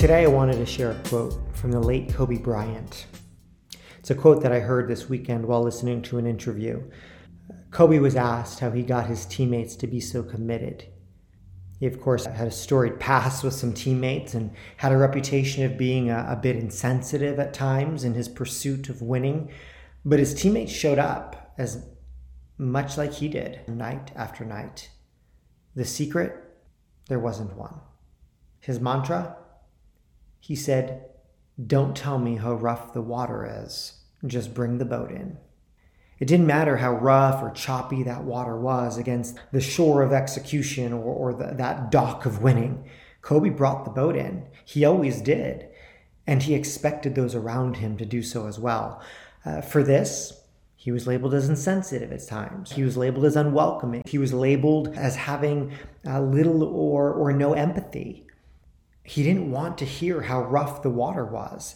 Today, I wanted to share a quote from the late Kobe Bryant. It's a quote that I heard this weekend while listening to an interview. Kobe was asked how he got his teammates to be so committed. He, of course, had a storied past with some teammates and had a reputation of being a, a bit insensitive at times in his pursuit of winning. But his teammates showed up as much like he did night after night. The secret? There wasn't one. His mantra? He said, Don't tell me how rough the water is, just bring the boat in. It didn't matter how rough or choppy that water was against the shore of execution or, or the, that dock of winning. Kobe brought the boat in. He always did. And he expected those around him to do so as well. Uh, for this, he was labeled as insensitive at times. He was labeled as unwelcoming. He was labeled as having uh, little or, or no empathy. He didn't want to hear how rough the water was.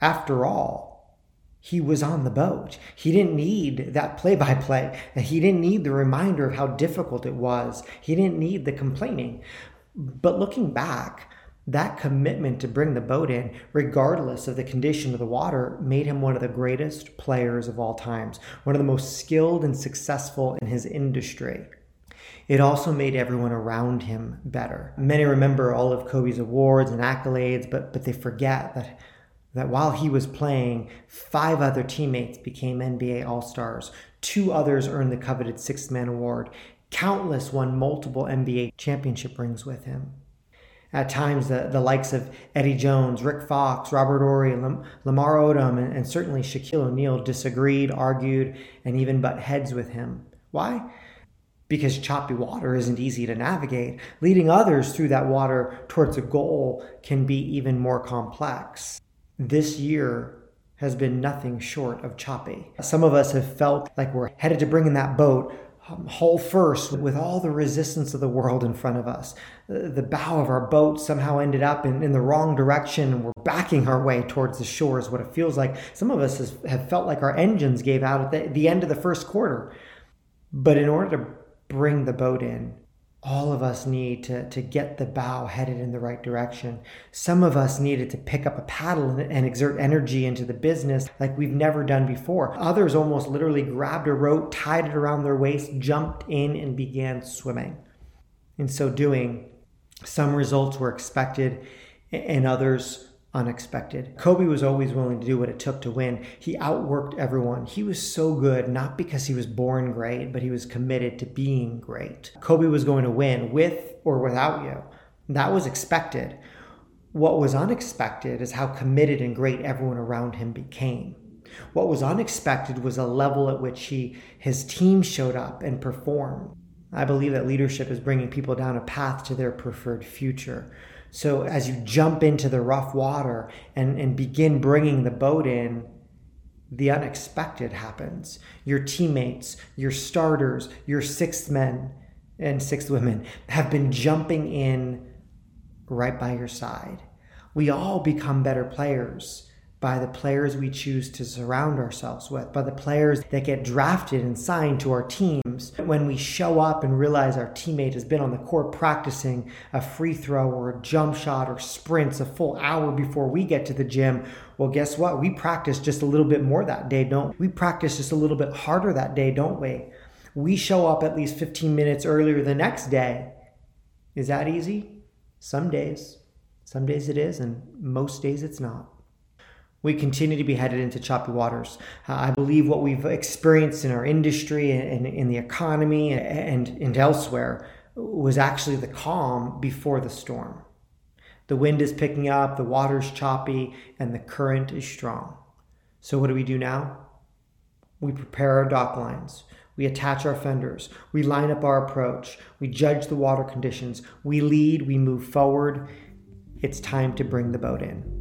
After all, he was on the boat. He didn't need that play by play. He didn't need the reminder of how difficult it was. He didn't need the complaining. But looking back, that commitment to bring the boat in, regardless of the condition of the water, made him one of the greatest players of all times, one of the most skilled and successful in his industry. It also made everyone around him better. Many remember all of Kobe's awards and accolades, but, but they forget that that while he was playing, five other teammates became NBA All Stars. Two others earned the coveted Sixth Man Award. Countless won multiple NBA championship rings with him. At times, the, the likes of Eddie Jones, Rick Fox, Robert Horry, Lam- Lamar Odom, and, and certainly Shaquille O'Neal disagreed, argued, and even butt heads with him. Why? Because choppy water isn't easy to navigate. Leading others through that water towards a goal can be even more complex this year has been nothing short of choppy. Some of us have felt like we're headed to bring in that boat um, hull first with all the resistance of the world in front of us. The bow of our boat somehow ended up in, in the wrong direction and we're backing our way towards the shore, is what it feels like. Some of us has, have felt like our engines gave out at the, the end of the first quarter. But in order to bring the boat in, all of us need to, to get the bow headed in the right direction. Some of us needed to pick up a paddle and, and, exert energy into the business like we've never done before. Others almost literally grabbed a rope, tied it around their waist, jumped in, and began swimming. In so doing, some results were expected and others unexpected. Kobe was always willing to do what it took to win. He outworked everyone. He was so good, not because he was born great, but he was committed to being great. Kobe was going to win with or without you. That was expected. What was unexpected is how committed and great everyone around him became. What was unexpected was a level at which he his team showed up and performed. I believe that leadership is bringing people down a path to their preferred future. So as you jump into the rough water and, and begin bringing the boat in, the unexpected happens. Your teammates, your starters, your sixth men and sixth women have been jumping in right by your side. We all become better players by the players we choose to surround ourselves with, by the players that get drafted and signed to our teams. When we show up and realize our teammate has been on the court practicing a free throw or a jump shot or sprints a full hour before we get to the gym, well, guess what? We practice just a little bit more that day, don't we? We practice just a little bit harder that day, don't we? We show up at least 15 minutes earlier the next day. Is that easy? Some days. Some days it is, and most days it's not we continue to be headed into choppy waters. Uh, I believe what we've experienced in our industry and in the economy and, and elsewhere was actually the calm before the storm. The wind is picking up, the water's choppy, and the current is strong. So, what do we do now? We prepare our dock lines. We attach our fenders. We line up our approach. We judge the water conditions. We lead. We move forward. It's time to bring the boat in.